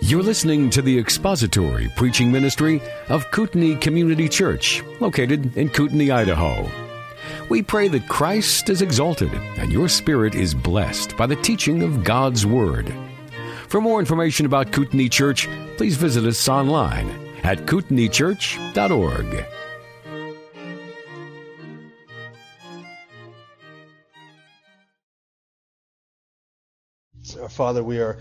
You're listening to the expository preaching ministry of Kootenai Community Church, located in Kootenai, Idaho. We pray that Christ is exalted and your spirit is blessed by the teaching of God's Word. For more information about Kootenai Church, please visit us online at kootenaichurch.org. Father, we are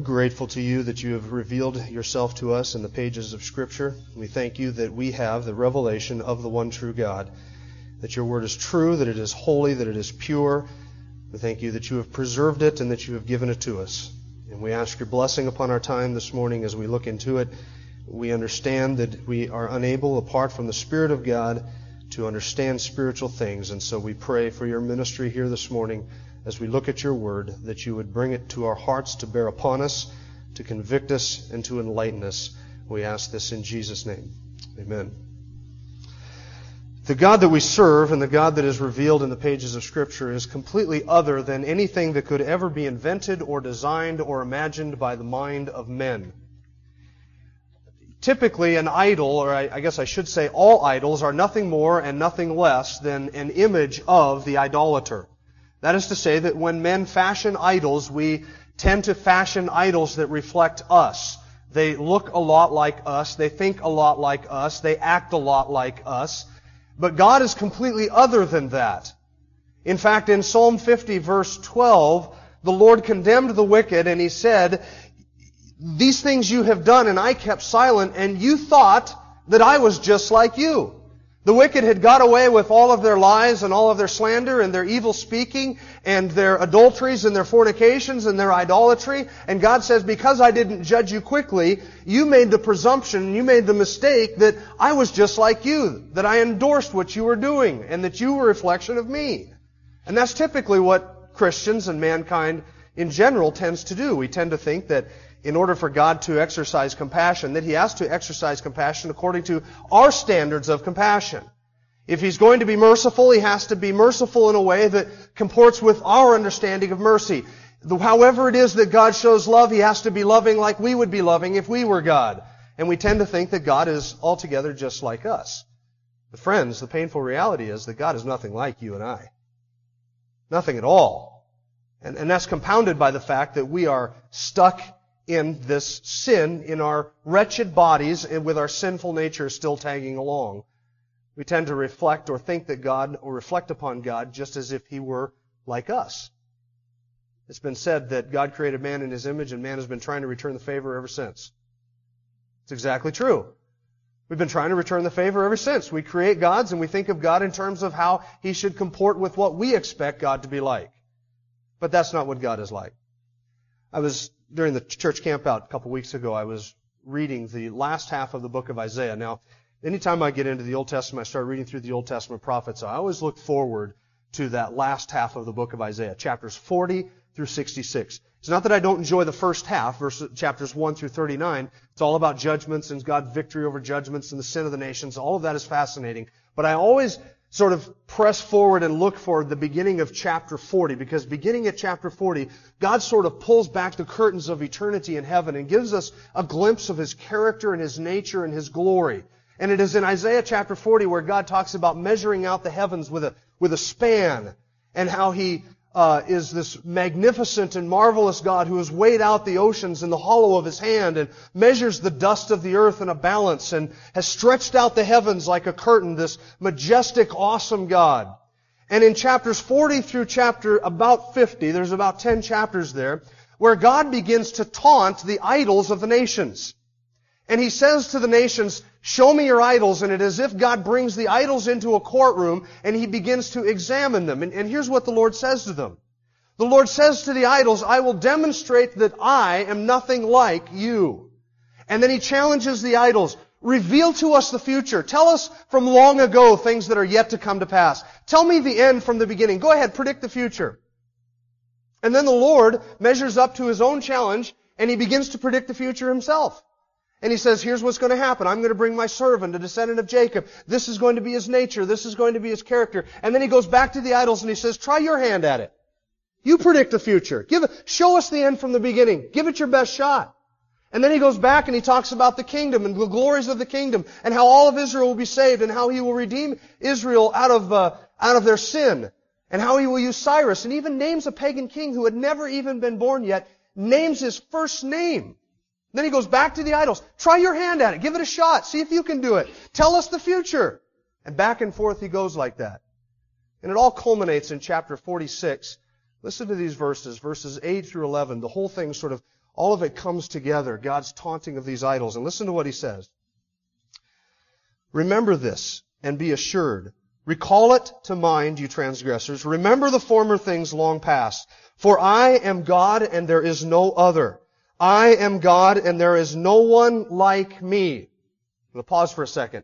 grateful to you that you have revealed yourself to us in the pages of Scripture. We thank you that we have the revelation of the one true God, that your word is true, that it is holy, that it is pure. We thank you that you have preserved it and that you have given it to us. And we ask your blessing upon our time this morning as we look into it. We understand that we are unable, apart from the Spirit of God, to understand spiritual things. And so we pray for your ministry here this morning as we look at your word, that you would bring it to our hearts to bear upon us, to convict us, and to enlighten us. We ask this in Jesus' name. Amen. The God that we serve and the God that is revealed in the pages of Scripture is completely other than anything that could ever be invented or designed or imagined by the mind of men. Typically, an idol, or I, guess I should say all idols, are nothing more and nothing less than an image of the idolater. That is to say that when men fashion idols, we tend to fashion idols that reflect us. They look a lot like us, they think a lot like us, they act a lot like us. But God is completely other than that. In fact, in Psalm 50 verse 12, the Lord condemned the wicked and he said, these things you have done and I kept silent and you thought that I was just like you. The wicked had got away with all of their lies and all of their slander and their evil speaking and their adulteries and their fornications and their idolatry. And God says, because I didn't judge you quickly, you made the presumption, you made the mistake that I was just like you, that I endorsed what you were doing and that you were a reflection of me. And that's typically what Christians and mankind in general tends to do. We tend to think that in order for God to exercise compassion, that He has to exercise compassion according to our standards of compassion. If He's going to be merciful, He has to be merciful in a way that comports with our understanding of mercy. However it is that God shows love, He has to be loving like we would be loving if we were God. And we tend to think that God is altogether just like us. But friends, the painful reality is that God is nothing like you and I. Nothing at all. And, and that's compounded by the fact that we are stuck in this sin in our wretched bodies and with our sinful nature still tagging along. We tend to reflect or think that God or reflect upon God just as if He were like us. It's been said that God created man in His image and man has been trying to return the favor ever since. It's exactly true. We've been trying to return the favor ever since. We create gods and we think of God in terms of how He should comport with what we expect God to be like. But that's not what God is like. I was during the church campout a couple weeks ago, I was reading the last half of the book of Isaiah. Now, anytime I get into the Old Testament, I start reading through the Old Testament prophets. I always look forward to that last half of the book of Isaiah, chapters 40 through 66. It's not that I don't enjoy the first half, verses, chapters 1 through 39. It's all about judgments and God's victory over judgments and the sin of the nations. All of that is fascinating. But I always sort of press forward and look for the beginning of chapter 40 because beginning at chapter 40, God sort of pulls back the curtains of eternity in heaven and gives us a glimpse of His character and His nature and His glory. And it is in Isaiah chapter 40 where God talks about measuring out the heavens with a, with a span and how He uh, is this magnificent and marvelous God who has weighed out the oceans in the hollow of his hand and measures the dust of the earth in a balance and has stretched out the heavens like a curtain, this majestic, awesome God. And in chapters 40 through chapter about 50, there's about 10 chapters there, where God begins to taunt the idols of the nations. And he says to the nations, show me your idols, and it is as if God brings the idols into a courtroom and he begins to examine them. And, and here's what the Lord says to them. The Lord says to the idols, I will demonstrate that I am nothing like you. And then he challenges the idols, reveal to us the future. Tell us from long ago things that are yet to come to pass. Tell me the end from the beginning. Go ahead, predict the future. And then the Lord measures up to his own challenge and he begins to predict the future himself. And he says, here's what's going to happen. I'm going to bring my servant, a descendant of Jacob. This is going to be his nature. This is going to be his character. And then he goes back to the idols and he says, try your hand at it. You predict the future. Give show us the end from the beginning. Give it your best shot. And then he goes back and he talks about the kingdom and the glories of the kingdom and how all of Israel will be saved and how he will redeem Israel out of, uh, out of their sin and how he will use Cyrus and even names a pagan king who had never even been born yet, names his first name. Then he goes back to the idols. Try your hand at it. Give it a shot. See if you can do it. Tell us the future. And back and forth he goes like that. And it all culminates in chapter 46. Listen to these verses, verses 8 through 11. The whole thing sort of all of it comes together, God's taunting of these idols. And listen to what he says. Remember this and be assured. Recall it to mind, you transgressors. Remember the former things long past. For I am God and there is no other. I am God and there is no one like me. I'm going to pause for a second.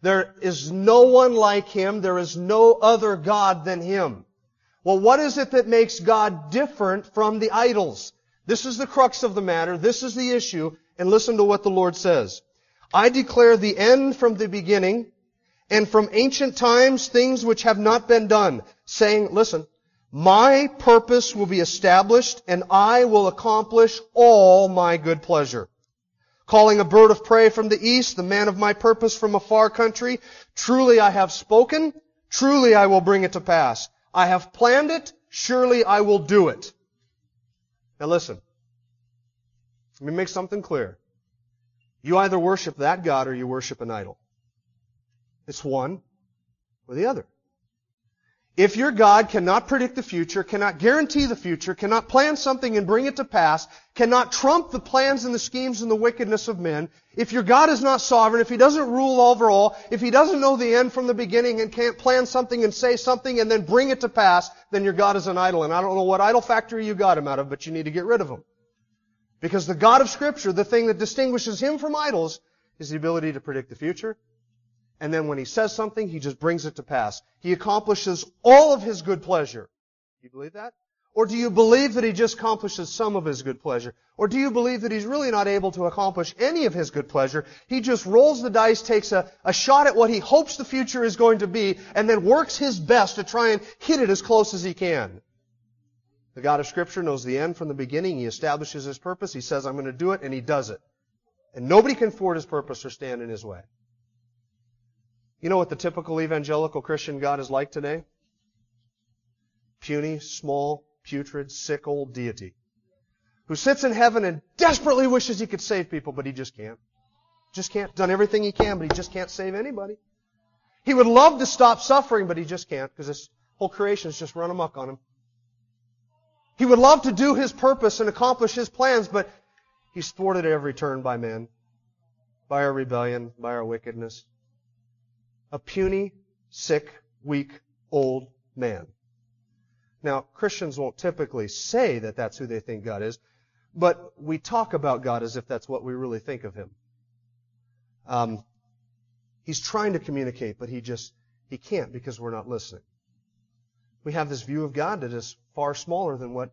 There is no one like Him. There is no other God than Him. Well, what is it that makes God different from the idols? This is the crux of the matter. This is the issue. And listen to what the Lord says. I declare the end from the beginning and from ancient times things which have not been done, saying, listen, my purpose will be established and I will accomplish all my good pleasure. Calling a bird of prey from the east, the man of my purpose from a far country, truly I have spoken, truly I will bring it to pass. I have planned it, surely I will do it. Now listen. Let me make something clear. You either worship that God or you worship an idol. It's one or the other. If your God cannot predict the future, cannot guarantee the future, cannot plan something and bring it to pass, cannot trump the plans and the schemes and the wickedness of men, if your God is not sovereign, if He doesn't rule over all, if He doesn't know the end from the beginning and can't plan something and say something and then bring it to pass, then your God is an idol. And I don't know what idol factory you got Him out of, but you need to get rid of Him. Because the God of Scripture, the thing that distinguishes Him from idols, is the ability to predict the future, and then when he says something, he just brings it to pass. He accomplishes all of his good pleasure. Do you believe that? Or do you believe that he just accomplishes some of his good pleasure? Or do you believe that he's really not able to accomplish any of his good pleasure? He just rolls the dice, takes a, a shot at what he hopes the future is going to be, and then works his best to try and hit it as close as he can. The God of Scripture knows the end from the beginning. He establishes his purpose. He says, I'm going to do it, and he does it. And nobody can thwart his purpose or stand in his way. You know what the typical evangelical Christian God is like today? Puny, small, putrid, sick old deity. Who sits in heaven and desperately wishes he could save people, but he just can't. Just can't. Done everything he can, but he just can't save anybody. He would love to stop suffering, but he just can't because this whole creation has just run amok on him. He would love to do his purpose and accomplish his plans, but he's thwarted at every turn by men, by our rebellion, by our wickedness a puny, sick, weak, old man. Now, Christians won't typically say that that's who they think God is, but we talk about God as if that's what we really think of Him. Um, he's trying to communicate, but he just, he can't because we're not listening. We have this view of God that is far smaller than what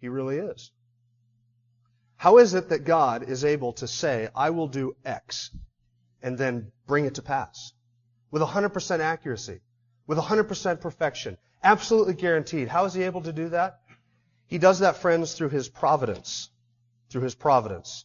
He really is. How is it that God is able to say, I will do X, and then bring it to pass? With 100% accuracy, with 100% perfection, absolutely guaranteed. How is he able to do that? He does that, friends, through his providence. Through his providence.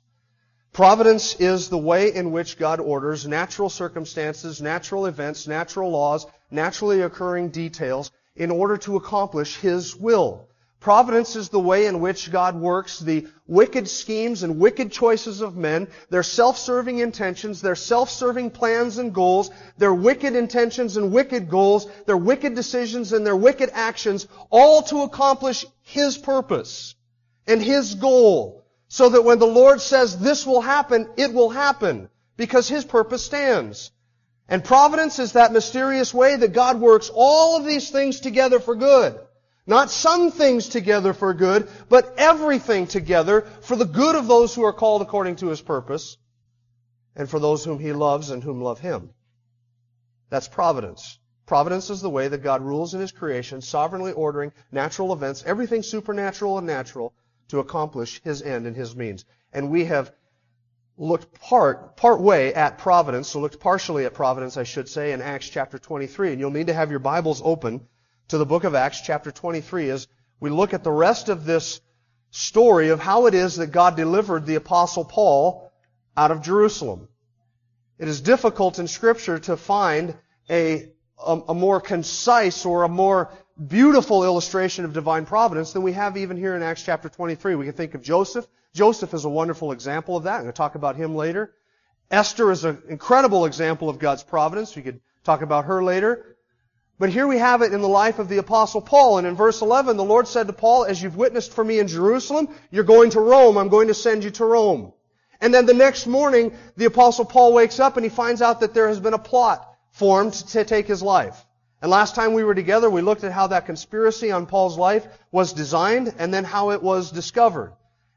Providence is the way in which God orders natural circumstances, natural events, natural laws, naturally occurring details in order to accomplish His will. Providence is the way in which God works the wicked schemes and wicked choices of men, their self-serving intentions, their self-serving plans and goals, their wicked intentions and wicked goals, their wicked decisions and their wicked actions, all to accomplish His purpose and His goal. So that when the Lord says this will happen, it will happen because His purpose stands. And providence is that mysterious way that God works all of these things together for good. Not some things together for good, but everything together for the good of those who are called according to His purpose, and for those whom He loves and whom love Him. That's providence. Providence is the way that God rules in His creation, sovereignly ordering natural events, everything supernatural and natural, to accomplish His end and His means. And we have looked part, part way at providence, so looked partially at providence, I should say, in Acts chapter 23. And you'll need to have your Bibles open to the book of Acts, chapter 23, as we look at the rest of this story of how it is that God delivered the apostle Paul out of Jerusalem. It is difficult in scripture to find a, a, a, more concise or a more beautiful illustration of divine providence than we have even here in Acts chapter 23. We can think of Joseph. Joseph is a wonderful example of that. I'm going to talk about him later. Esther is an incredible example of God's providence. We could talk about her later. But here we have it in the life of the apostle Paul. And in verse 11, the Lord said to Paul, as you've witnessed for me in Jerusalem, you're going to Rome. I'm going to send you to Rome. And then the next morning, the apostle Paul wakes up and he finds out that there has been a plot formed to take his life. And last time we were together, we looked at how that conspiracy on Paul's life was designed and then how it was discovered.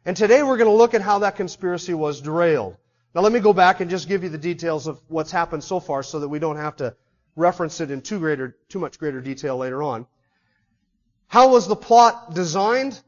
And today we're going to look at how that conspiracy was derailed. Now let me go back and just give you the details of what's happened so far so that we don't have to reference it in too greater, too much greater detail later on. How was the plot designed?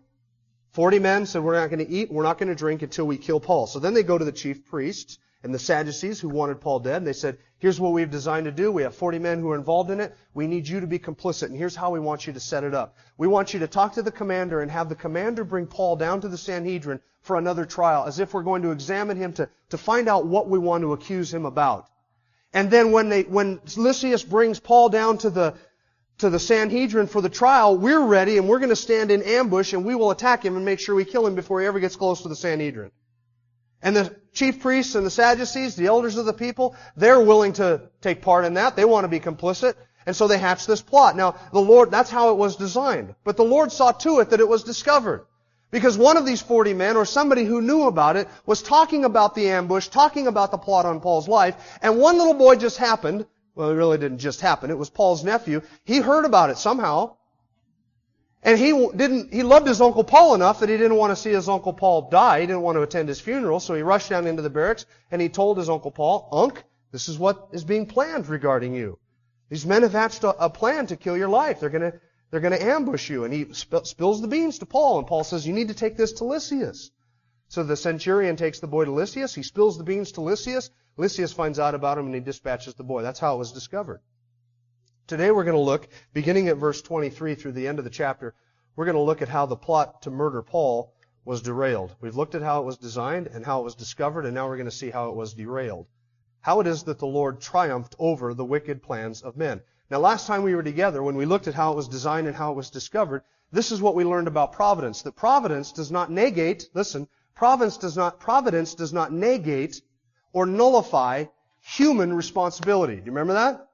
Forty men said, we're not going to eat, we're not going to drink until we kill Paul. So then they go to the chief priests and the Sadducees who wanted Paul dead, and they said, here's what we've designed to do. We have 40 men who are involved in it. We need you to be complicit, and here's how we want you to set it up. We want you to talk to the commander and have the commander bring Paul down to the Sanhedrin for another trial, as if we're going to examine him to, to find out what we want to accuse him about. And then when they, when Lysias brings Paul down to the, to the Sanhedrin for the trial, we're ready and we're going to stand in ambush and we will attack him and make sure we kill him before he ever gets close to the Sanhedrin. And the chief priests and the Sadducees, the elders of the people, they're willing to take part in that. They want to be complicit. And so they hatch this plot. Now, the Lord, that's how it was designed. But the Lord saw to it that it was discovered. Because one of these 40 men, or somebody who knew about it, was talking about the ambush, talking about the plot on Paul's life, and one little boy just happened, well, it really didn't just happen, it was Paul's nephew, he heard about it somehow. And he didn't, he loved his Uncle Paul enough that he didn't want to see his Uncle Paul die. He didn't want to attend his funeral, so he rushed down into the barracks and he told his Uncle Paul, Unc, this is what is being planned regarding you. These men have hatched a, a plan to kill your life. They're gonna, they're going to ambush you. And he sp- spills the beans to Paul. And Paul says, you need to take this to Lysias. So the centurion takes the boy to Lysias. He spills the beans to Lysias. Lysias finds out about him and he dispatches the boy. That's how it was discovered. Today we're going to look, beginning at verse 23 through the end of the chapter, we're going to look at how the plot to murder Paul was derailed. We've looked at how it was designed and how it was discovered, and now we're going to see how it was derailed. How it is that the Lord triumphed over the wicked plans of men. Now, last time we were together, when we looked at how it was designed and how it was discovered, this is what we learned about providence. That providence does not negate, listen, providence does not, providence does not negate or nullify human responsibility. Do you remember that?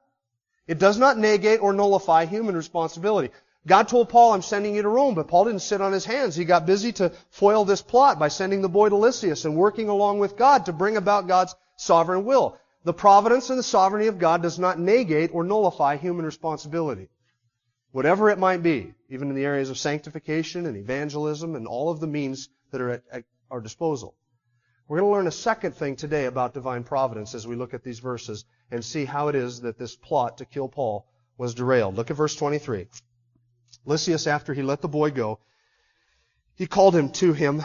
It does not negate or nullify human responsibility. God told Paul, I'm sending you to Rome, but Paul didn't sit on his hands. He got busy to foil this plot by sending the boy to Lysias and working along with God to bring about God's sovereign will. The providence and the sovereignty of God does not negate or nullify human responsibility. Whatever it might be, even in the areas of sanctification and evangelism and all of the means that are at our disposal. We're going to learn a second thing today about divine providence as we look at these verses and see how it is that this plot to kill Paul was derailed. Look at verse 23. Lysias, after he let the boy go, he called him to him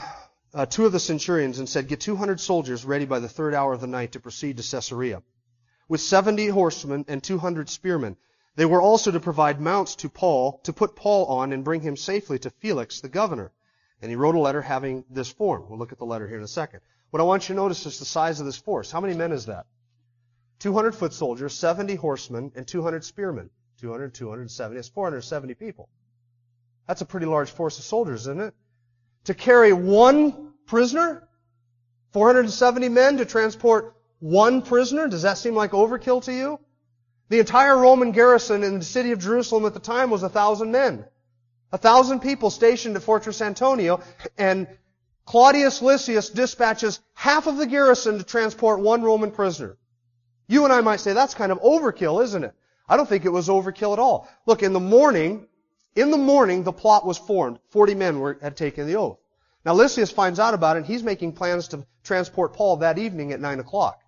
uh, two of the centurions and said, Get 200 soldiers ready by the third hour of the night to proceed to Caesarea, with 70 horsemen and 200 spearmen. They were also to provide mounts to Paul, to put Paul on and bring him safely to Felix, the governor. And he wrote a letter having this form. We'll look at the letter here in a second. What I want you to notice is the size of this force. How many men is that? 200 foot soldiers, 70 horsemen, and 200 spearmen. 200, 270. It's 470 people. That's a pretty large force of soldiers, isn't it? to carry one prisoner? 470 men to transport one prisoner? Does that seem like overkill to you? The entire Roman garrison in the city of Jerusalem at the time was a thousand men. A thousand people stationed at Fortress Antonia, and Claudius Lysias dispatches half of the garrison to transport one Roman prisoner. You and I might say that's kind of overkill, isn't it? I don't think it was overkill at all. Look, in the morning, in the morning, the plot was formed. Forty men were, had taken the oath. Now Lysias finds out about it, and he's making plans to transport Paul that evening at 9 o'clock.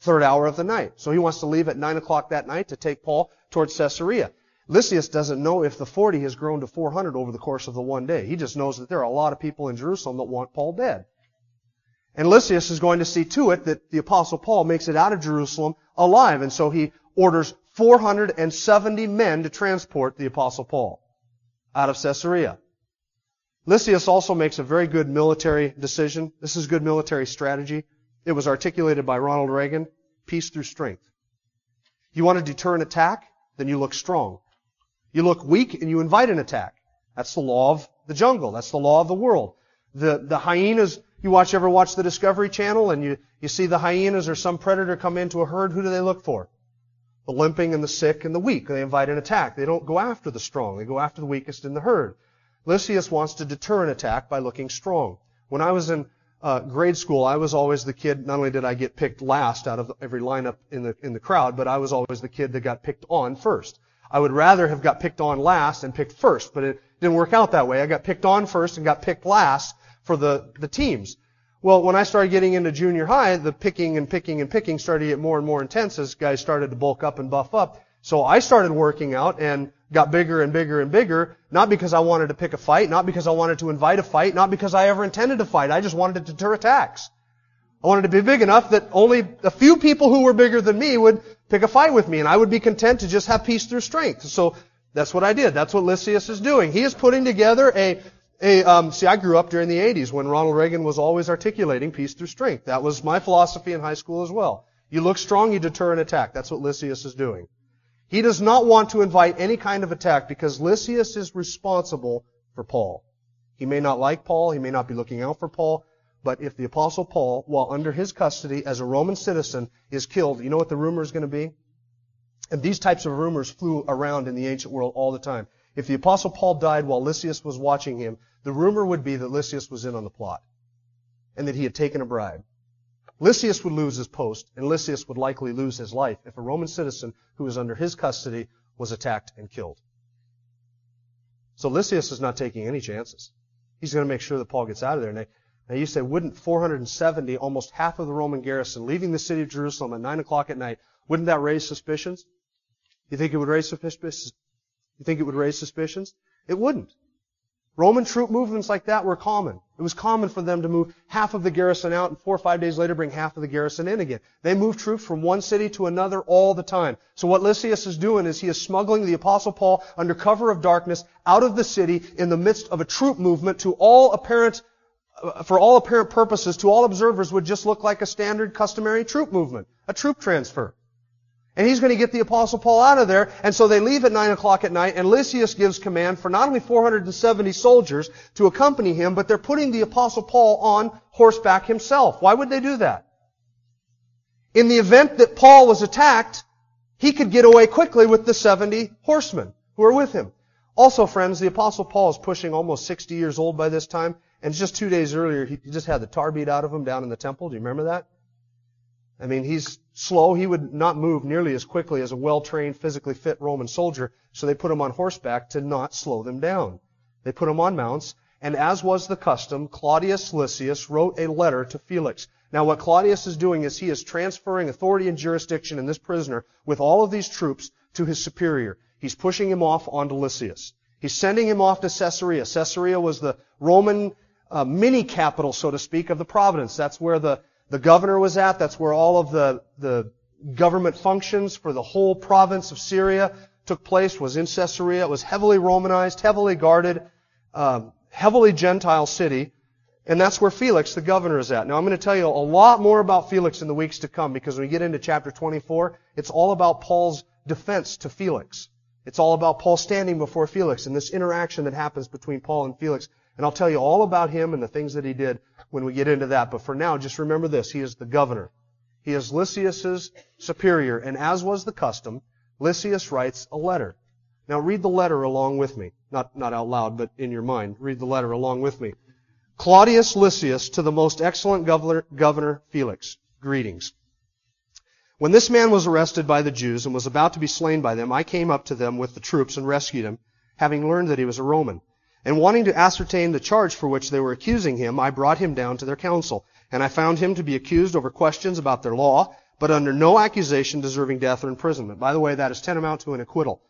Third hour of the night. So he wants to leave at 9 o'clock that night to take Paul towards Caesarea. Lysias doesn't know if the 40 has grown to 400 over the course of the one day. He just knows that there are a lot of people in Jerusalem that want Paul dead. And Lysias is going to see to it that the apostle Paul makes it out of Jerusalem alive. And so he orders 470 men to transport the apostle Paul out of Caesarea. Lysias also makes a very good military decision. This is good military strategy. It was articulated by Ronald Reagan. Peace through strength. You want to deter an attack? Then you look strong. You look weak and you invite an attack. That's the law of the jungle. That's the law of the world. The, the hyenas, you watch, ever watch the Discovery Channel and you, you see the hyenas or some predator come into a herd, who do they look for? The limping and the sick and the weak. They invite an attack. They don't go after the strong. They go after the weakest in the herd. Lysias wants to deter an attack by looking strong. When I was in uh, grade school, I was always the kid. Not only did I get picked last out of every lineup in the in the crowd, but I was always the kid that got picked on first. I would rather have got picked on last and picked first, but it didn't work out that way. I got picked on first and got picked last for the the teams. Well, when I started getting into junior high, the picking and picking and picking started to get more and more intense as guys started to bulk up and buff up. So I started working out and got bigger and bigger and bigger, not because I wanted to pick a fight, not because I wanted to invite a fight, not because I ever intended to fight. I just wanted to deter attacks. I wanted to be big enough that only a few people who were bigger than me would pick a fight with me, and I would be content to just have peace through strength. So that's what I did. That's what Lysias is doing. He is putting together a, a um, see, I grew up during the 80s when Ronald Reagan was always articulating peace through strength. That was my philosophy in high school as well. You look strong, you deter an attack. That's what Lysias is doing. He does not want to invite any kind of attack because Lysias is responsible for Paul. He may not like Paul, he may not be looking out for Paul, but if the apostle Paul, while under his custody as a Roman citizen, is killed, you know what the rumor is going to be? And these types of rumors flew around in the ancient world all the time. If the apostle Paul died while Lysias was watching him, the rumor would be that Lysias was in on the plot and that he had taken a bribe. Lysias would lose his post, and Lysias would likely lose his life if a Roman citizen who was under his custody was attacked and killed. So Lysias is not taking any chances. He's going to make sure that Paul gets out of there. Now, now you say, wouldn't 470, almost half of the Roman garrison, leaving the city of Jerusalem at 9 o'clock at night, wouldn't that raise suspicions? You think it would raise suspicions? You think it would raise suspicions? It wouldn't. Roman troop movements like that were common. It was common for them to move half of the garrison out and four or five days later bring half of the garrison in again. They moved troops from one city to another all the time. So what Lysias is doing is he is smuggling the apostle Paul under cover of darkness out of the city in the midst of a troop movement to all apparent, uh, for all apparent purposes, to all observers would just look like a standard customary troop movement, a troop transfer. And he's going to get the apostle Paul out of there. And so they leave at 9 o'clock at night, and Lysias gives command for not only 470 soldiers to accompany him, but they're putting the apostle Paul on horseback himself. Why would they do that? In the event that Paul was attacked, he could get away quickly with the 70 horsemen who are with him. Also, friends, the apostle Paul is pushing almost 60 years old by this time, and just two days earlier, he just had the tar beat out of him down in the temple. Do you remember that? I mean, he's slow. He would not move nearly as quickly as a well-trained, physically fit Roman soldier, so they put him on horseback to not slow them down. They put him on mounts, and as was the custom, Claudius Lysias wrote a letter to Felix. Now what Claudius is doing is he is transferring authority and jurisdiction in this prisoner with all of these troops to his superior. He's pushing him off onto Lysias. He's sending him off to Caesarea. Caesarea was the Roman uh, mini capital, so to speak, of the province. That's where the the governor was at. That's where all of the, the government functions for the whole province of Syria took place, was in Caesarea. It was heavily Romanized, heavily guarded, um, heavily Gentile city. And that's where Felix, the governor, is at. Now I'm going to tell you a lot more about Felix in the weeks to come because when we get into chapter 24, it's all about Paul's defense to Felix. It's all about Paul standing before Felix and this interaction that happens between Paul and Felix. And I'll tell you all about him and the things that he did when we get into that. But for now, just remember this. He is the governor. He is Lysias's superior. And as was the custom, Lysias writes a letter. Now read the letter along with me. Not, not out loud, but in your mind. Read the letter along with me. Claudius Lysias to the most excellent governor, governor Felix. Greetings. When this man was arrested by the Jews and was about to be slain by them, I came up to them with the troops and rescued him, having learned that he was a Roman. And wanting to ascertain the charge for which they were accusing him, I brought him down to their council. And I found him to be accused over questions about their law, but under no accusation deserving death or imprisonment. By the way, that is tantamount to an acquittal.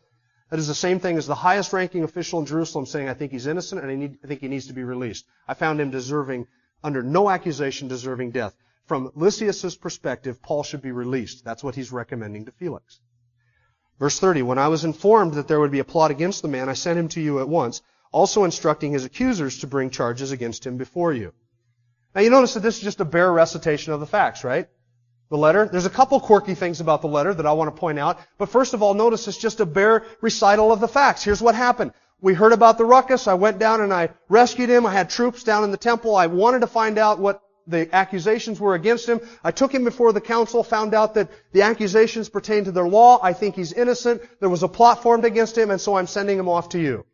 That is the same thing as the highest ranking official in Jerusalem saying, I think he's innocent and I, need, I think he needs to be released. I found him deserving, under no accusation deserving death. From Lysias' perspective, Paul should be released. That's what he's recommending to Felix. Verse 30, when I was informed that there would be a plot against the man, I sent him to you at once also instructing his accusers to bring charges against him before you. Now you notice that this is just a bare recitation of the facts, right? The letter. There's a couple quirky things about the letter that I want to point out. But first of all, notice it's just a bare recital of the facts. Here's what happened. We heard about the ruckus. I went down and I rescued him. I had troops down in the temple. I wanted to find out what the accusations were against him. I took him before the council, found out that the accusations pertain to their law. I think he's innocent. There was a plot formed against him, and so I'm sending him off to you.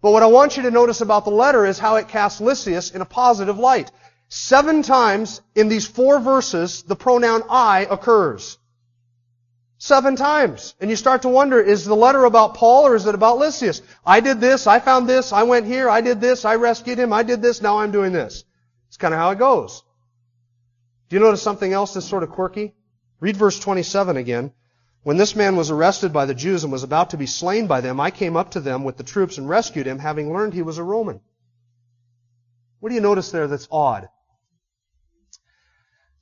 But what I want you to notice about the letter is how it casts Lysias in a positive light. Seven times in these four verses, the pronoun I occurs. Seven times. And you start to wonder, is the letter about Paul or is it about Lysias? I did this, I found this, I went here, I did this, I rescued him, I did this, now I'm doing this. It's kind of how it goes. Do you notice something else that's sort of quirky? Read verse 27 again. When this man was arrested by the Jews and was about to be slain by them, I came up to them with the troops and rescued him, having learned he was a Roman. What do you notice there that's odd?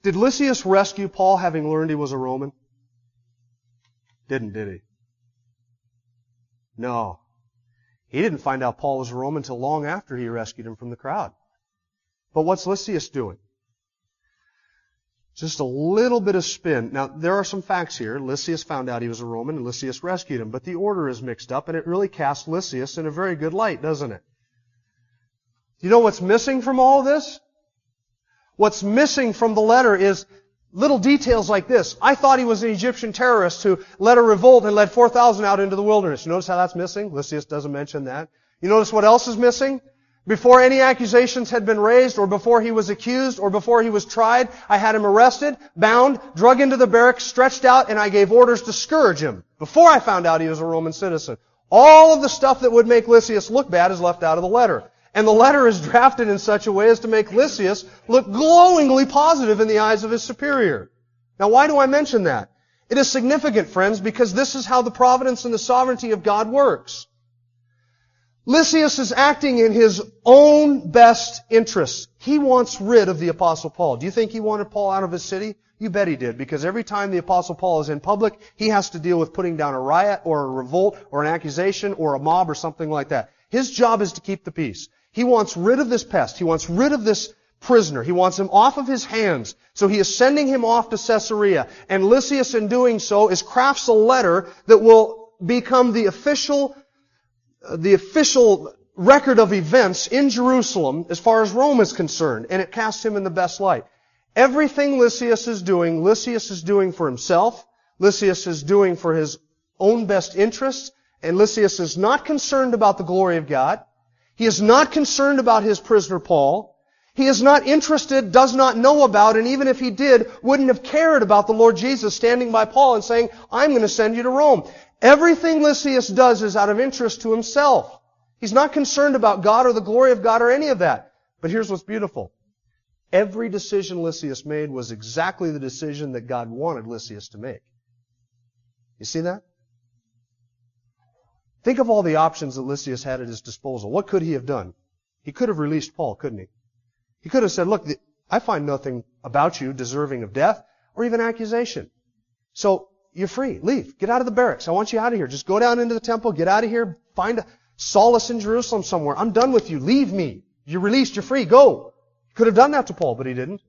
Did Lysias rescue Paul having learned he was a Roman? Didn't, did he? No. He didn't find out Paul was a Roman until long after he rescued him from the crowd. But what's Lysias doing? Just a little bit of spin. Now, there are some facts here. Lysias found out he was a Roman and Lysias rescued him, but the order is mixed up and it really casts Lysias in a very good light, doesn't it? You know what's missing from all this? What's missing from the letter is little details like this. I thought he was an Egyptian terrorist who led a revolt and led 4,000 out into the wilderness. You notice how that's missing? Lysias doesn't mention that. You notice what else is missing? Before any accusations had been raised, or before he was accused, or before he was tried, I had him arrested, bound, drug into the barracks, stretched out, and I gave orders to scourge him. Before I found out he was a Roman citizen. All of the stuff that would make Lysias look bad is left out of the letter. And the letter is drafted in such a way as to make Lysias look glowingly positive in the eyes of his superior. Now why do I mention that? It is significant, friends, because this is how the providence and the sovereignty of God works. Lysias is acting in his own best interests. He wants rid of the apostle Paul. Do you think he wanted Paul out of his city? You bet he did, because every time the apostle Paul is in public, he has to deal with putting down a riot or a revolt or an accusation or a mob or something like that. His job is to keep the peace. He wants rid of this pest. He wants rid of this prisoner. He wants him off of his hands. So he is sending him off to Caesarea. And Lysias, in doing so, is crafts a letter that will become the official, the official record of events in Jerusalem as far as Rome is concerned. And it casts him in the best light. Everything Lysias is doing, Lysias is doing for himself. Lysias is doing for his own best interests. And Lysias is not concerned about the glory of God. He is not concerned about his prisoner Paul. He is not interested, does not know about, and even if he did, wouldn't have cared about the Lord Jesus standing by Paul and saying, I'm going to send you to Rome. Everything Lysias does is out of interest to himself. He's not concerned about God or the glory of God or any of that. But here's what's beautiful. Every decision Lysias made was exactly the decision that God wanted Lysias to make. You see that? Think of all the options that Lysias had at his disposal. What could he have done? He could have released Paul, couldn't he? He could have said, look, I find nothing about you deserving of death or even accusation. So you're free. Leave. Get out of the barracks. I want you out of here. Just go down into the temple. Get out of here. Find a solace in Jerusalem somewhere. I'm done with you. Leave me. You're released. You're free. Go. Could have done that to Paul, but he didn't.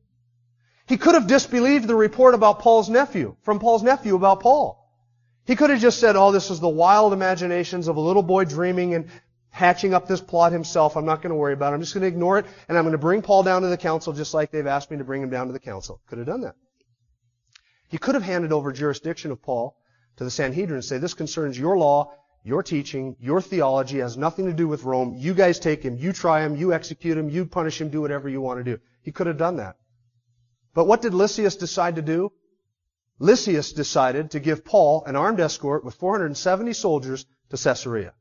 He could have disbelieved the report about Paul's nephew, from Paul's nephew about Paul. He could have just said, oh, this is the wild imaginations of a little boy dreaming and hatching up this plot himself. I'm not going to worry about it. I'm just going to ignore it, and I'm going to bring Paul down to the council just like they've asked me to bring him down to the council. Could have done that. He could have handed over jurisdiction of Paul to the Sanhedrin and say, this concerns your law, your teaching, your theology, has nothing to do with Rome. You guys take him, you try him, you execute him, you punish him, do whatever you want to do. He could have done that. But what did Lysias decide to do? Lysias decided to give Paul an armed escort with 470 soldiers to Caesarea.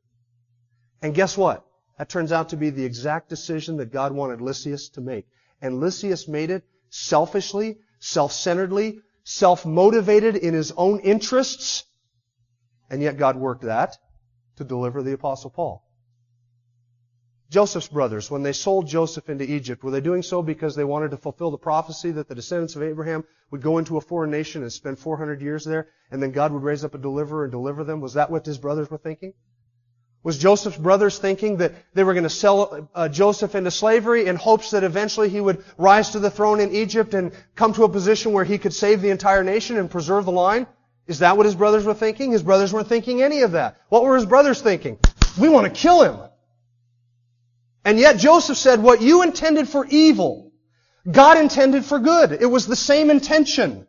And guess what? That turns out to be the exact decision that God wanted Lysias to make. And Lysias made it selfishly, self-centeredly, self-motivated in his own interests. And yet God worked that to deliver the apostle Paul. Joseph's brothers, when they sold Joseph into Egypt, were they doing so because they wanted to fulfill the prophecy that the descendants of Abraham would go into a foreign nation and spend 400 years there, and then God would raise up a deliverer and deliver them? Was that what his brothers were thinking? Was Joseph's brothers thinking that they were going to sell uh, Joseph into slavery in hopes that eventually he would rise to the throne in Egypt and come to a position where he could save the entire nation and preserve the line? Is that what his brothers were thinking? His brothers weren't thinking any of that. What were his brothers thinking? We want to kill him. And yet Joseph said, what you intended for evil, God intended for good. It was the same intention.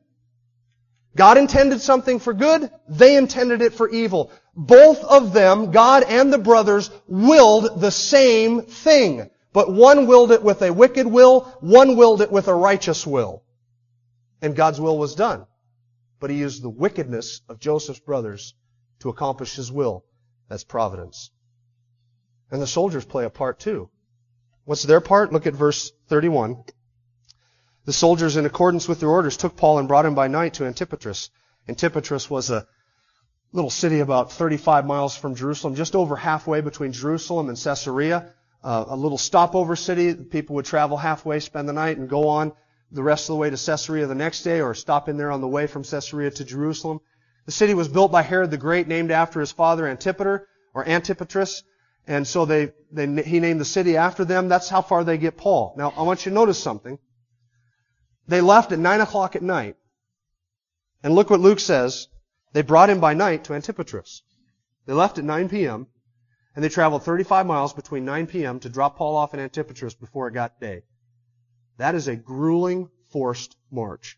God intended something for good, they intended it for evil. Both of them, God and the brothers, willed the same thing. But one willed it with a wicked will, one willed it with a righteous will. And God's will was done. But he used the wickedness of Joseph's brothers to accomplish his will. That's providence. And the soldiers play a part too. What's their part? Look at verse 31. The soldiers, in accordance with their orders, took Paul and brought him by night to Antipatris. Antipatris was a little city about 35 miles from Jerusalem, just over halfway between Jerusalem and Caesarea. Uh, a little stopover city. People would travel halfway, spend the night, and go on the rest of the way to Caesarea the next day, or stop in there on the way from Caesarea to Jerusalem. The city was built by Herod the Great, named after his father Antipater, or Antipatris. And so they, they, he named the city after them. That's how far they get Paul. Now, I want you to notice something. They left at 9 o'clock at night. And look what Luke says. They brought him by night to Antipatris. They left at 9 p.m. and they traveled 35 miles between 9 p.m. to drop Paul off in Antipatris before it got day. That is a grueling, forced march.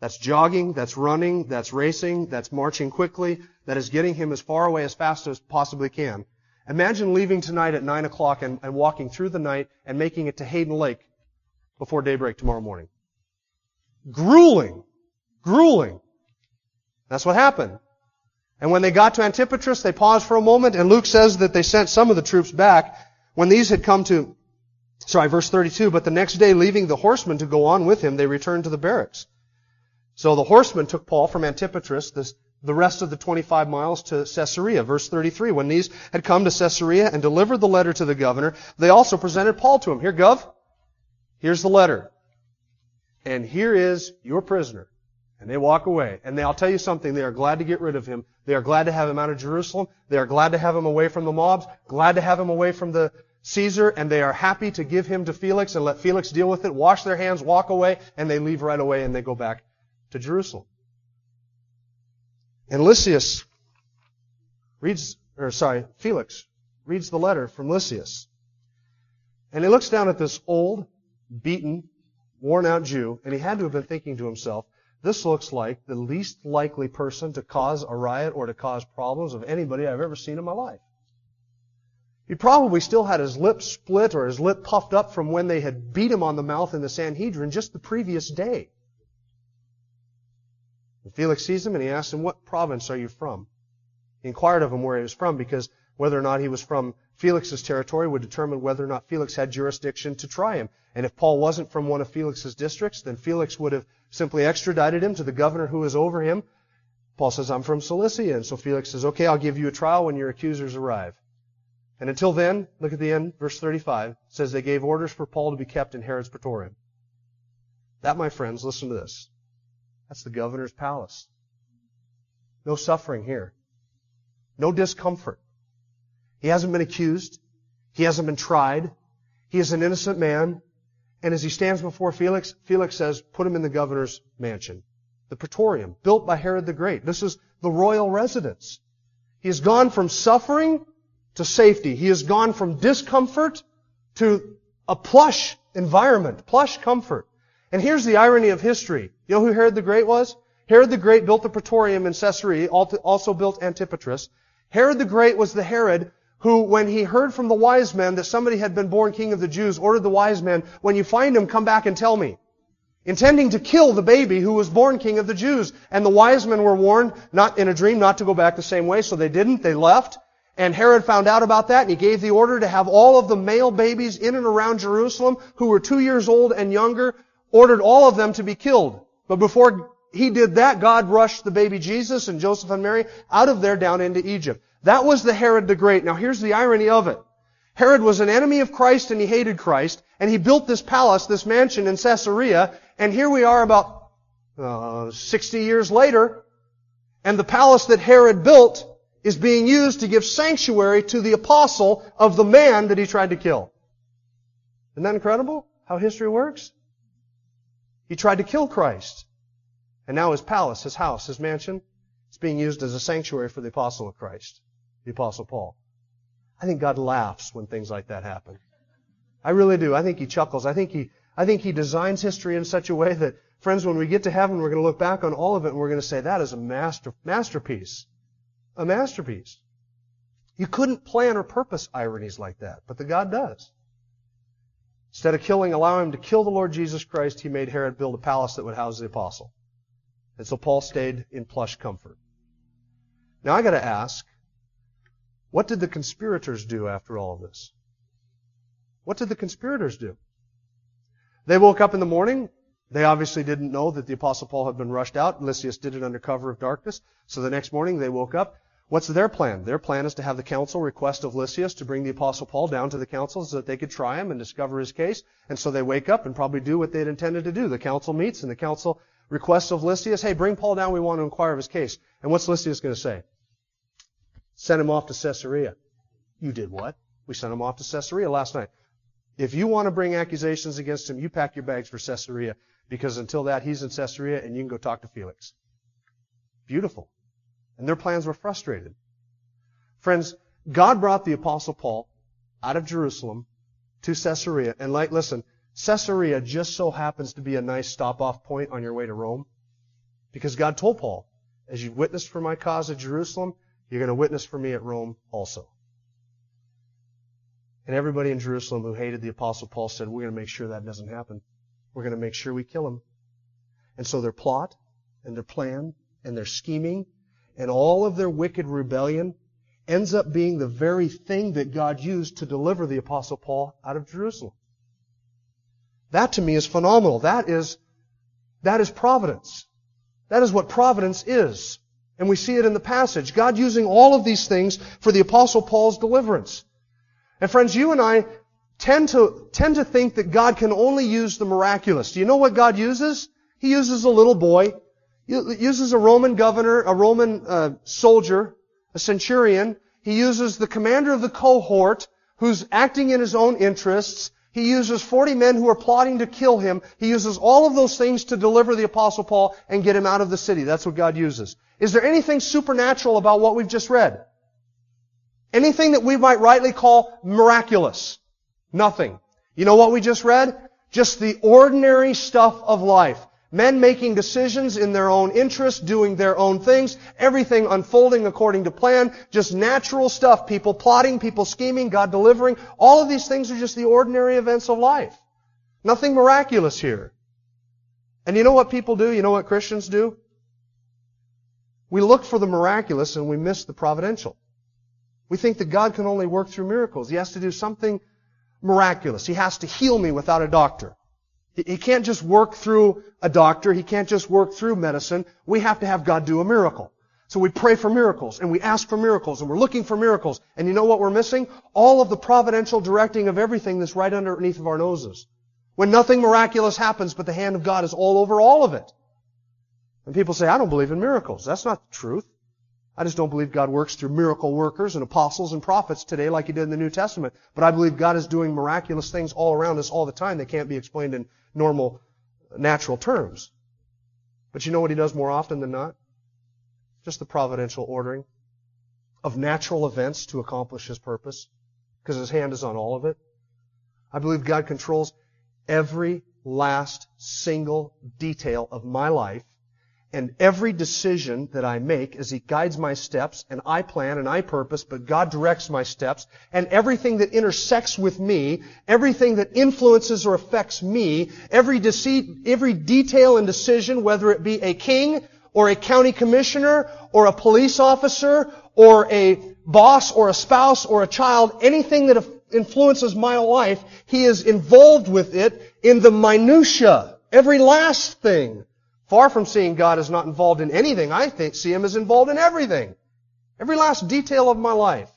That's jogging, that's running, that's racing, that's marching quickly, that is getting him as far away as fast as possibly can Imagine leaving tonight at 9 o'clock and, and walking through the night and making it to Hayden Lake before daybreak tomorrow morning. Grueling. Grueling. That's what happened. And when they got to Antipatris, they paused for a moment, and Luke says that they sent some of the troops back. When these had come to, sorry, verse 32, but the next day, leaving the horsemen to go on with him, they returned to the barracks. So the horsemen took Paul from Antipatris, this the rest of the 25 miles to Caesarea. Verse 33. When these had come to Caesarea and delivered the letter to the governor, they also presented Paul to him. Here, Gov, here's the letter. And here is your prisoner. And they walk away. And they, I'll tell you something, they are glad to get rid of him. They are glad to have him out of Jerusalem. They are glad to have him away from the mobs, glad to have him away from the Caesar, and they are happy to give him to Felix and let Felix deal with it, wash their hands, walk away, and they leave right away and they go back to Jerusalem. And Lysias reads, or sorry, Felix reads the letter from Lysias. And he looks down at this old, beaten, worn out Jew, and he had to have been thinking to himself, this looks like the least likely person to cause a riot or to cause problems of anybody I've ever seen in my life. He probably still had his lip split or his lip puffed up from when they had beat him on the mouth in the Sanhedrin just the previous day. And Felix sees him and he asks him, What province are you from? He inquired of him where he was from because whether or not he was from Felix's territory would determine whether or not Felix had jurisdiction to try him. And if Paul wasn't from one of Felix's districts, then Felix would have simply extradited him to the governor who was over him. Paul says, I'm from Cilicia. And so Felix says, okay, I'll give you a trial when your accusers arrive. And until then, look at the end, verse 35, says they gave orders for Paul to be kept in Herod's praetorium. That, my friends, listen to this. That's the governor's palace. No suffering here. No discomfort. He hasn't been accused. He hasn't been tried. He is an innocent man. And as he stands before Felix, Felix says, put him in the governor's mansion. The praetorium, built by Herod the Great. This is the royal residence. He has gone from suffering to safety. He has gone from discomfort to a plush environment, plush comfort. And here's the irony of history. You know who Herod the Great was? Herod the Great built the Praetorium in Caesarea, also built Antipatris. Herod the Great was the Herod who, when he heard from the wise men that somebody had been born king of the Jews, ordered the wise men, when you find him, come back and tell me. Intending to kill the baby who was born king of the Jews. And the wise men were warned, not in a dream, not to go back the same way, so they didn't, they left. And Herod found out about that and he gave the order to have all of the male babies in and around Jerusalem who were two years old and younger ordered all of them to be killed. But before he did that, God rushed the baby Jesus and Joseph and Mary out of there down into Egypt. That was the Herod the Great. Now here's the irony of it. Herod was an enemy of Christ and he hated Christ, and he built this palace, this mansion in Caesarea, and here we are about uh, 60 years later, and the palace that Herod built is being used to give sanctuary to the apostle of the man that he tried to kill. Isn't that incredible? How history works? He tried to kill Christ. And now his palace, his house, his mansion, is being used as a sanctuary for the apostle of Christ, the apostle Paul. I think God laughs when things like that happen. I really do. I think he chuckles. I think he, I think he designs history in such a way that, friends, when we get to heaven, we're going to look back on all of it and we're going to say, that is a master, masterpiece. A masterpiece. You couldn't plan or purpose ironies like that, but the God does. Instead of killing, allowing him to kill the Lord Jesus Christ, he made Herod build a palace that would house the apostle. And so Paul stayed in plush comfort. Now I gotta ask, what did the conspirators do after all of this? What did the conspirators do? They woke up in the morning. They obviously didn't know that the apostle Paul had been rushed out. Lysias did it under cover of darkness. So the next morning they woke up. What's their plan? Their plan is to have the council request of Lysias to bring the apostle Paul down to the council so that they could try him and discover his case. And so they wake up and probably do what they'd intended to do. The council meets and the council requests of Lysias, hey, bring Paul down, we want to inquire of his case. And what's Lysias going to say? Send him off to Caesarea. You did what? We sent him off to Caesarea last night. If you want to bring accusations against him, you pack your bags for Caesarea because until that, he's in Caesarea and you can go talk to Felix. Beautiful. And their plans were frustrated. Friends, God brought the apostle Paul out of Jerusalem to Caesarea. And like, listen, Caesarea just so happens to be a nice stop off point on your way to Rome. Because God told Paul, as you've witnessed for my cause at Jerusalem, you're going to witness for me at Rome also. And everybody in Jerusalem who hated the apostle Paul said, we're going to make sure that doesn't happen. We're going to make sure we kill him. And so their plot and their plan and their scheming and all of their wicked rebellion ends up being the very thing that God used to deliver the apostle Paul out of Jerusalem. That to me is phenomenal. That is, that is providence. That is what providence is. And we see it in the passage. God using all of these things for the apostle Paul's deliverance. And friends, you and I tend to, tend to think that God can only use the miraculous. Do you know what God uses? He uses a little boy He uses a Roman governor, a Roman uh, soldier, a centurion. He uses the commander of the cohort who's acting in his own interests. He uses 40 men who are plotting to kill him. He uses all of those things to deliver the apostle Paul and get him out of the city. That's what God uses. Is there anything supernatural about what we've just read? Anything that we might rightly call miraculous? Nothing. You know what we just read? Just the ordinary stuff of life. Men making decisions in their own interest, doing their own things, everything unfolding according to plan, just natural stuff, people plotting, people scheming, God delivering. All of these things are just the ordinary events of life. Nothing miraculous here. And you know what people do? You know what Christians do? We look for the miraculous and we miss the providential. We think that God can only work through miracles. He has to do something miraculous. He has to heal me without a doctor. He can't just work through a doctor. He can't just work through medicine. We have to have God do a miracle. So we pray for miracles and we ask for miracles and we're looking for miracles. And you know what we're missing? All of the providential directing of everything that's right underneath of our noses. When nothing miraculous happens, but the hand of God is all over all of it. And people say, I don't believe in miracles. That's not the truth. I just don't believe God works through miracle workers and apostles and prophets today like He did in the New Testament. But I believe God is doing miraculous things all around us all the time that can't be explained in normal, natural terms. But you know what he does more often than not? Just the providential ordering of natural events to accomplish his purpose. Because his hand is on all of it. I believe God controls every last single detail of my life and every decision that I make as He guides my steps, and I plan and I purpose, but God directs my steps, and everything that intersects with me, everything that influences or affects me, every deceit, every detail and decision, whether it be a king, or a county commissioner, or a police officer, or a boss, or a spouse, or a child, anything that influences my life, He is involved with it in the minutia. Every last thing. Far from seeing God as not involved in anything, I think, see Him as involved in everything. Every last detail of my life.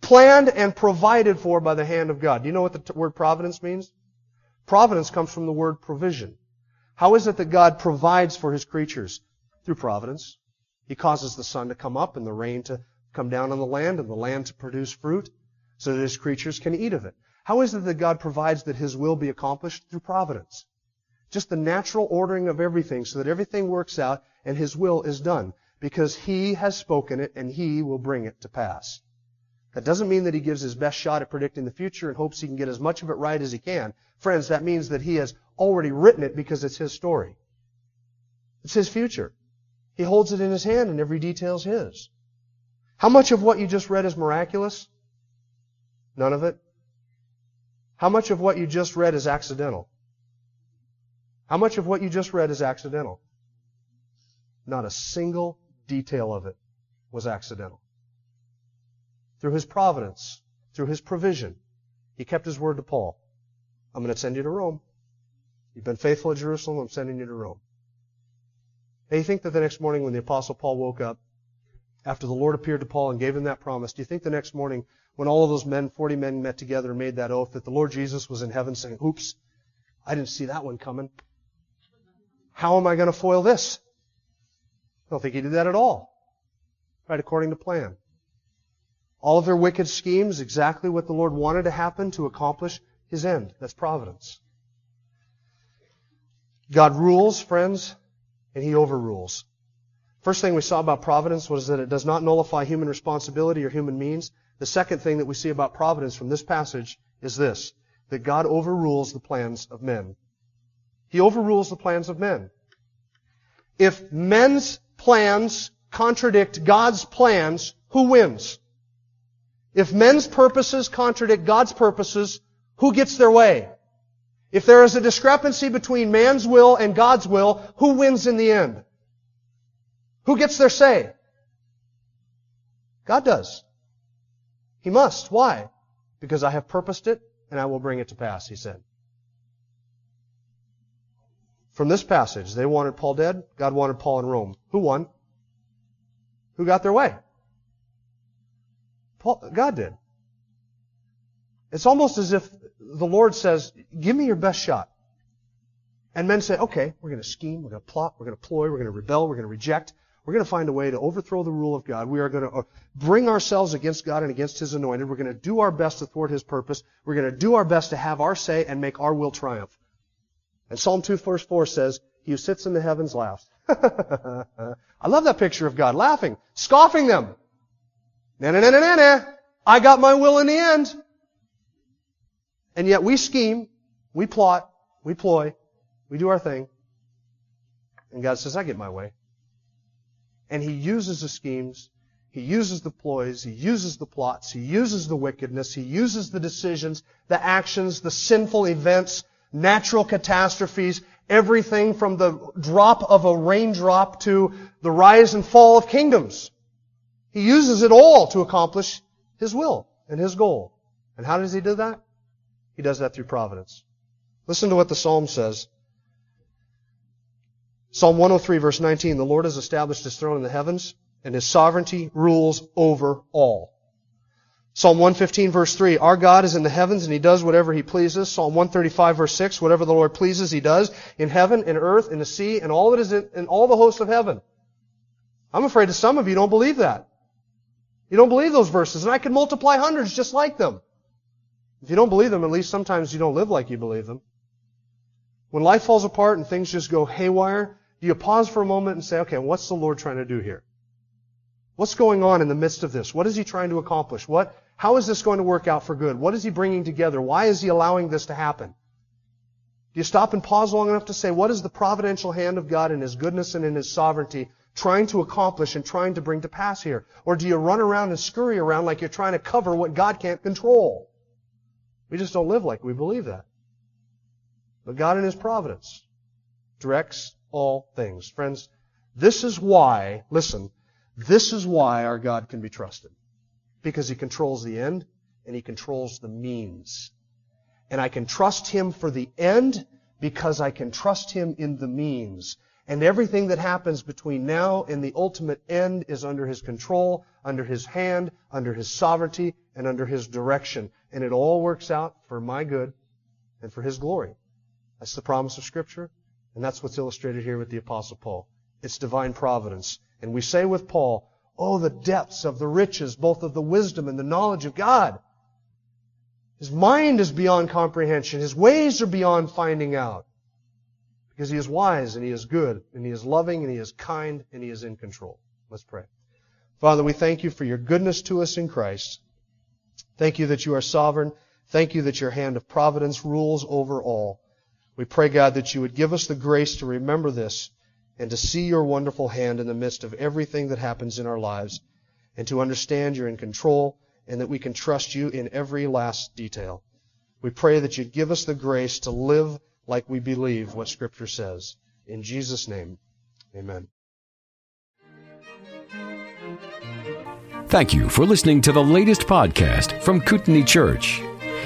Planned and provided for by the hand of God. Do you know what the t- word providence means? Providence comes from the word provision. How is it that God provides for His creatures? Through providence. He causes the sun to come up and the rain to come down on the land and the land to produce fruit so that his creatures can eat of it. How is it that God provides that his will be accomplished? Through providence. Just the natural ordering of everything so that everything works out and his will is done because he has spoken it and he will bring it to pass. That doesn't mean that he gives his best shot at predicting the future and hopes he can get as much of it right as he can. Friends, that means that he has already written it because it's his story. It's his future. He holds it in his hand and every detail is his. How much of what you just read is miraculous? None of it. How much of what you just read is accidental? How much of what you just read is accidental? Not a single detail of it was accidental. Through his providence, through his provision, he kept his word to Paul. I'm going to send you to Rome. You've been faithful at Jerusalem. I'm sending you to Rome. Now you think that the next morning when the apostle Paul woke up, after the Lord appeared to Paul and gave him that promise, do you think the next morning when all of those men, 40 men met together and made that oath, that the Lord Jesus was in heaven saying, oops, I didn't see that one coming. How am I going to foil this? I don't think he did that at all. Right according to plan. All of their wicked schemes, exactly what the Lord wanted to happen to accomplish his end. That's providence. God rules, friends, and he overrules. First thing we saw about providence was that it does not nullify human responsibility or human means. The second thing that we see about providence from this passage is this, that God overrules the plans of men. He overrules the plans of men. If men's plans contradict God's plans, who wins? If men's purposes contradict God's purposes, who gets their way? If there is a discrepancy between man's will and God's will, who wins in the end? Who gets their say? God does. He must. Why? Because I have purposed it and I will bring it to pass, he said. From this passage, they wanted Paul dead. God wanted Paul in Rome. Who won? Who got their way? Paul, God did. It's almost as if the Lord says, give me your best shot. And men say, okay, we're going to scheme, we're going to plot, we're going to ploy, we're going to rebel, we're going to reject. We're going to find a way to overthrow the rule of God. We are going to uh, bring ourselves against God and against His anointed. We're going to do our best to thwart His purpose. We're going to do our best to have our say and make our will triumph. And Psalm 2 verse 4 says, He who sits in the heavens laughs. I love that picture of God laughing, scoffing them. Na na na na na na. I got my will in the end. And yet we scheme, we plot, we ploy, we do our thing. And God says, I get my way. And He uses the schemes, He uses the ploys, He uses the plots, He uses the wickedness, He uses the decisions, the actions, the sinful events, natural catastrophes, everything from the drop of a raindrop to the rise and fall of kingdoms. He uses it all to accomplish His will and His goal. And how does He do that? He does that through providence. Listen to what the Psalm says. Psalm 103 verse 19, the Lord has established His throne in the heavens, and His sovereignty rules over all. Psalm 115 verse 3, our God is in the heavens and He does whatever He pleases. Psalm 135 verse 6, whatever the Lord pleases He does in heaven, in earth, in the sea, and all that is in, in all the hosts of heaven. I'm afraid that some of you don't believe that. You don't believe those verses, and I could multiply hundreds just like them. If you don't believe them, at least sometimes you don't live like you believe them. When life falls apart and things just go haywire, do you pause for a moment and say, okay, what's the Lord trying to do here? What's going on in the midst of this? What is He trying to accomplish? What, how is this going to work out for good? What is He bringing together? Why is He allowing this to happen? Do you stop and pause long enough to say, what is the providential hand of God in His goodness and in His sovereignty trying to accomplish and trying to bring to pass here? Or do you run around and scurry around like you're trying to cover what God can't control? We just don't live like we believe that. But God in His providence directs all things. Friends, this is why, listen, this is why our God can be trusted. Because He controls the end and He controls the means. And I can trust Him for the end because I can trust Him in the means. And everything that happens between now and the ultimate end is under His control, under His hand, under His sovereignty, and under His direction. And it all works out for my good and for His glory. That's the promise of Scripture. And that's what's illustrated here with the Apostle Paul. It's divine providence. And we say with Paul, Oh, the depths of the riches, both of the wisdom and the knowledge of God. His mind is beyond comprehension. His ways are beyond finding out. Because he is wise and he is good and he is loving and he is kind and he is in control. Let's pray. Father, we thank you for your goodness to us in Christ. Thank you that you are sovereign. Thank you that your hand of providence rules over all. We pray, God, that you would give us the grace to remember this and to see your wonderful hand in the midst of everything that happens in our lives and to understand you're in control and that we can trust you in every last detail. We pray that you'd give us the grace to live like we believe what Scripture says. In Jesus' name, amen. Thank you for listening to the latest podcast from Kootenai Church.